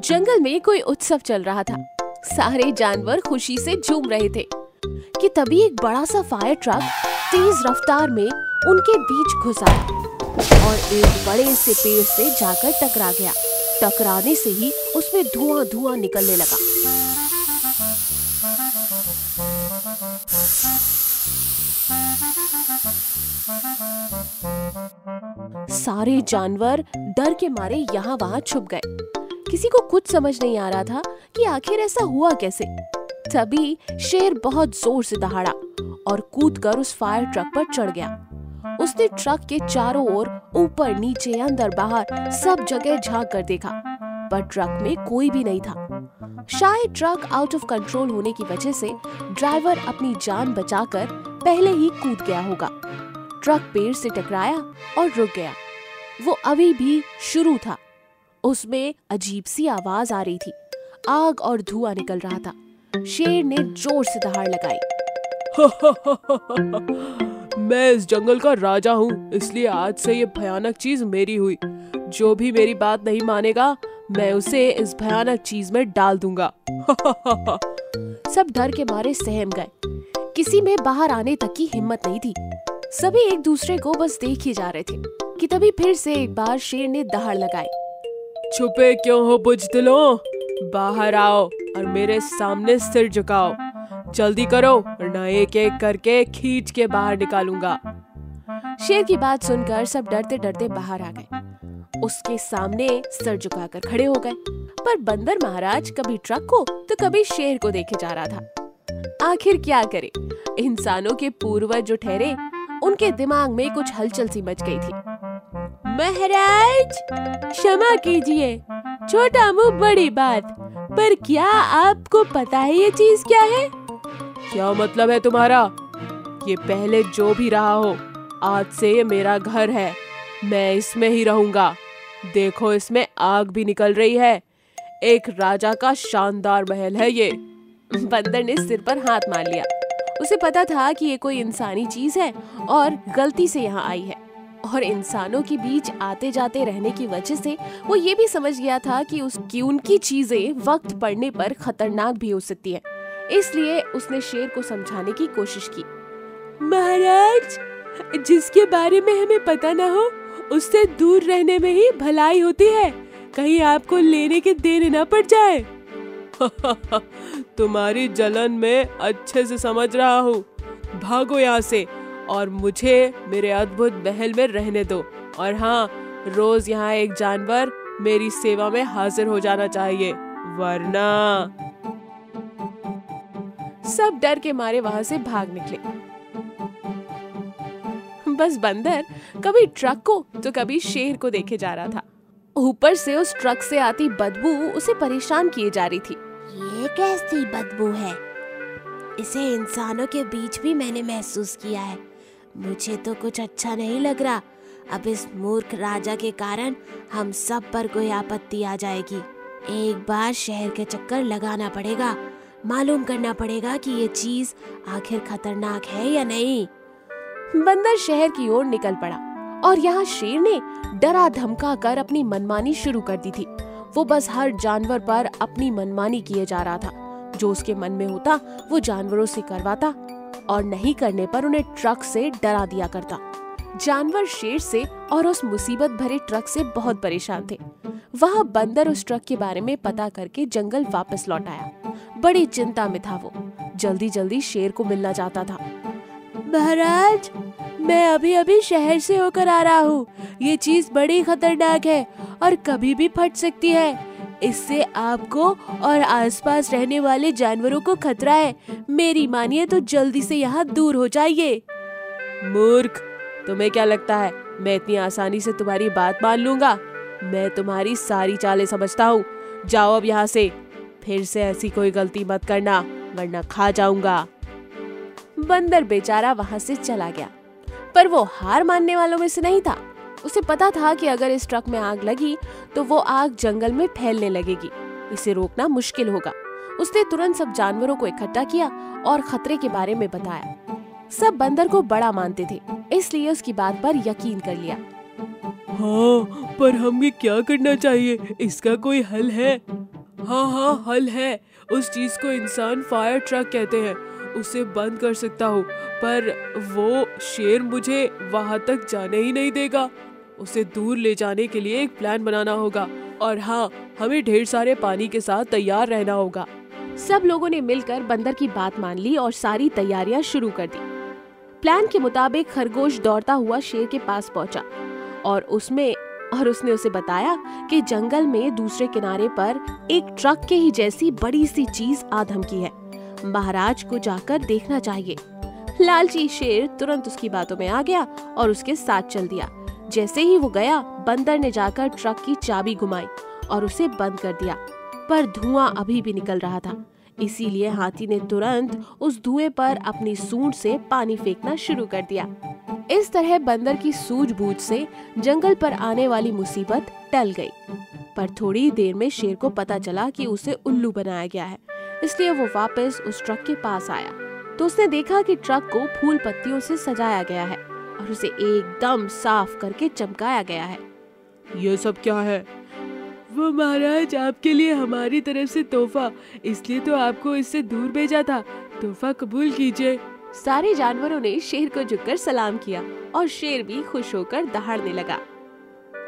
जंगल में कोई उत्सव चल रहा था। सारे जानवर खुशी से झूम रहे थे कि तभी एक बड़ा सा फायर ट्रक तेज रफ्तार में उनके बीच घुस और एक बड़े से पेड़ से जाकर टकरा गया। टकराने से ही उसमें धुआँ धुआँ निकलने लगा। सारे जानवर डर के मारे यहाँ वहाँ छुप गए। किसी को कुछ समझ नहीं आ रहा था कि आखिर ऐसा हुआ कैसे। तभी शेर बहुत ज़ोर से दहाड़ा और कूदकर उस फायर ट्रक पर चढ़ गया। उसने ट्रक के चारों ओर ऊपर, नीचे, अंदर, बाहर सब जगह झाँक कर देखा, पर ट्रक में कोई भी नहीं था। शायद ट्रक आउट ऑफ़ कंट्रोल होने की वजह से ड्राइवर अपनी जान बचाकर पहले ही कूद गया होगा। ट्रक पेड़ से टकराया और रुक गया। वो अभी भी शुरू था। उसमें अजीब सी आवाज़ आ रही थी। आग और धुआँ निकल रहा था। शेर ने ज़ोर से दहाड़ लगाई। मैं इस जंगल का राजा हूँ इसलिए आज से ये भयानक चीज़ मेरी हुई। जो भी मेरी बात नहीं मानेगा मैं उसे इस भयानक चीज़ में डाल दूँगा। सब डर के मारे सहम गए। किसी में बाहर आने तक की हिम्मत नहीं थी। सभी एक दूसरे को बस देख ही जा रहे थे कि तभी फिर से एक बार शेर ने दहाड़ लगाई। छुपे क्यों हो बुजदिलों बाहर आओ और मेरे सामने सिर झुकाओ। जल्दी करो, वरना एक एक करके खींच के बाहर निकालूँगा। शेर की बात सुनकर सब डरते डरते बाहर आ गए। उसके सामने सर झुकाकर खड़े हो गए। पर बंदर महाराज कभी ट्रक को तो कभी शेर को देखे जा रहा था। आखिर क्या करे? इंसानों के पूर्वज जो ठहरे, उनके दिमाग में कुछ हलचल सी मच गई थी। महाराज, क्षमा कीजिए। छोटा मुँह बड़ी बात। पर क्या आपको पता है ये चीज़ क्या है? क्या मतलब है तुम्हारा? ये पहले जो भी रहा हो, आज से ये मेरा घर है। मैं इसमें ही रहूँगा। देखो, इसमें आग भी निकल रही है। एक राजा का शानदार महल है ये। बंदर ने सिर पर हाथ मार लिया। उसे पता था कि ये कोई इंसानी चीज़ है और गलती से यहाँ आई है। और इंसानों के बीच आते जाते रहने की वजह से वो ये भी समझ गया था कि उसकी उनकी चीज़ें वक्त पड़ने पर खतरनाक भी हो सकती है। इसलिए उसने शेर को समझाने की कोशिश की। महाराज, जिसके बारे में हमें पता ना हो, उससे दूर रहने में ही भलाई होती है। कहीं आपको लेने के देने ना पड़ जाए। तुम्हारी जलन में अच्छे से समझ रहा हूँ। भागो यहाँ से। और मुझे मेरे अद्भुत महल में रहने दो। और हाँ रोज यहाँ एक जानवर मेरी सेवा में हाजिर हो जाना चाहिए, वरना सब डर के मारे वहाँ से भाग निकले। बस बंदर कभी ट्रक को तो कभी शेर को देखे जा रहा था। ऊपर से उस ट्रक से आती बदबू उसे परेशान किए जा रही थी। ये कैसी बदबू है? इसे इंसानों के बीच भी मैंने महसूस किया है। मुझे तो कुछ अच्छा नहीं लग रहा। अब इस मूर्ख राजा के कारण हम सब पर कोई आपत्ति आ जाएगी। एक बार शहर के चक्कर लगाना पड़ेगा। मालूम करना पड़ेगा कि ये चीज़ आखिर खतरनाक है या नहीं। बंदर शहर की ओर निकल पड़ा और यहाँ शेर ने डरा धमका कर अपनी मनमानी शुरू कर दी थी। वो बस हर जानवर पर अपनी मनमानी किए जा रहा था। जो उसके मन में होता, वो जानवरों से करवाता। और नहीं करने पर उन्हें ट्रक से डरा दिया करता। जानवर शेर से और उस मुसीबत भरे ट्रक से बहुत परेशान थे। वह बंदर उस ट्रक के बारे में पता करके जंगल वापस लौट आया। बड़ी चिंता में था वो। जल्दी जल्दी शेर को मिलना चाहता था। महाराज, मैं अभी अभी शहर से होकर आ रहा हूँ। ये चीज़ बड़ी खतरनाक है और कभी भी फट सकती है। इससे आपको और आसपास रहने वाले जानवरों को खतरा है। मेरी मानिए तो जल्दी से यहाँ दूर हो जाइए। मूर्ख, तुम्हें क्या लगता है? मैं इतनी आसानी से तुम्हारी बात मान लूँगा? मैं तुम्हारी सारी चालें समझता हूँ। जाओ अब यहाँ से। फिर से ऐसी कोई गलती मत करना, वरना खा जाऊँगा। बंदर बेचारा वहाँ से चला गया, पर वो हार मानने वालों में से नहीं था। उसे पता था कि अगर इस ट्रक में आग लगी तो वो आग जंगल में फैलने लगेगी। इसे रोकना मुश्किल होगा। उसने तुरंत सब जानवरों को इकट्ठा किया और खतरे के बारे में बताया। सब बंदर को बड़ा मानते थे, इसलिए उसकी बात पर यकीन कर लिया। हाँ पर हमें क्या करना चाहिए? इसका कोई हल है? हाँ हाँ हल है। उस चीज़ को इंसान फायर ट्रक कहते हैं। उसे बंद कर सकता हूँ, पर वो शेर मुझे वहाँ तक जाने ही नहीं देगा। उसे दूर ले जाने के लिए एक प्लान बनाना होगा। और हाँ हमें ढेर सारे पानी के साथ तैयार रहना होगा। सब लोगों ने मिलकर बंदर की बात मान ली और सारी तैयारियाँ शुरू कर दी। प्लान के मुताबिक खरगोश दौड़ता हुआ शेर के पास पहुँचा और उसमें, और उसने उसे बताया कि जंगल में दूसरे किनारे पर एक ट्रक के ही जैसी बड़ी सी चीज़ आधम की है। महाराज को जाकर देखना चाहिए। लालची शेर तुरंत उसकी बातों में आ गया और उसके साथ चल दिया। जैसे ही वो गया, बंदर ने जाकर ट्रक की चाबी घुमाई और उसे बंद कर दिया। पर धुआँ अभी भी निकल रहा था। इसीलिए हाथी ने तुरंत उस धुएँ पर अपनी सूंड से पानी फेंकना शुरू कर दिया। इस तरह बंदर की सूझबूझ से जंगल पर आने वाली मुसीबत टल गई। पर थोड़ी देर में शेर को पता चला कि उसे उल्लू बनाया गया है। इसलिए वो वापस उस ट्रक के पास आया। तो उसने देखा कि ट्रक को फूल पत्तियों से सजाया गया है। और उसे एकदम साफ़ करके चमकाया गया है। ये सब क्या है? वो महाराज आपके लिए हमारी तरफ़ से तोहफा। इसलिए तो आपको इससे दूर भेजा था। तोहफा कबूल कीजिए। सारे जानवरों ने शेर को झुककर सलाम किया और शेर भी खुश होकर दहाड़ने लगा।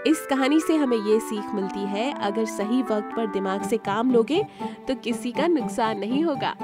इस कहानी से हमें ये सीख मिलती है अगर सही वक्त पर दिमाग से काम लोगे तो किसी का नुकसान नहीं होगा।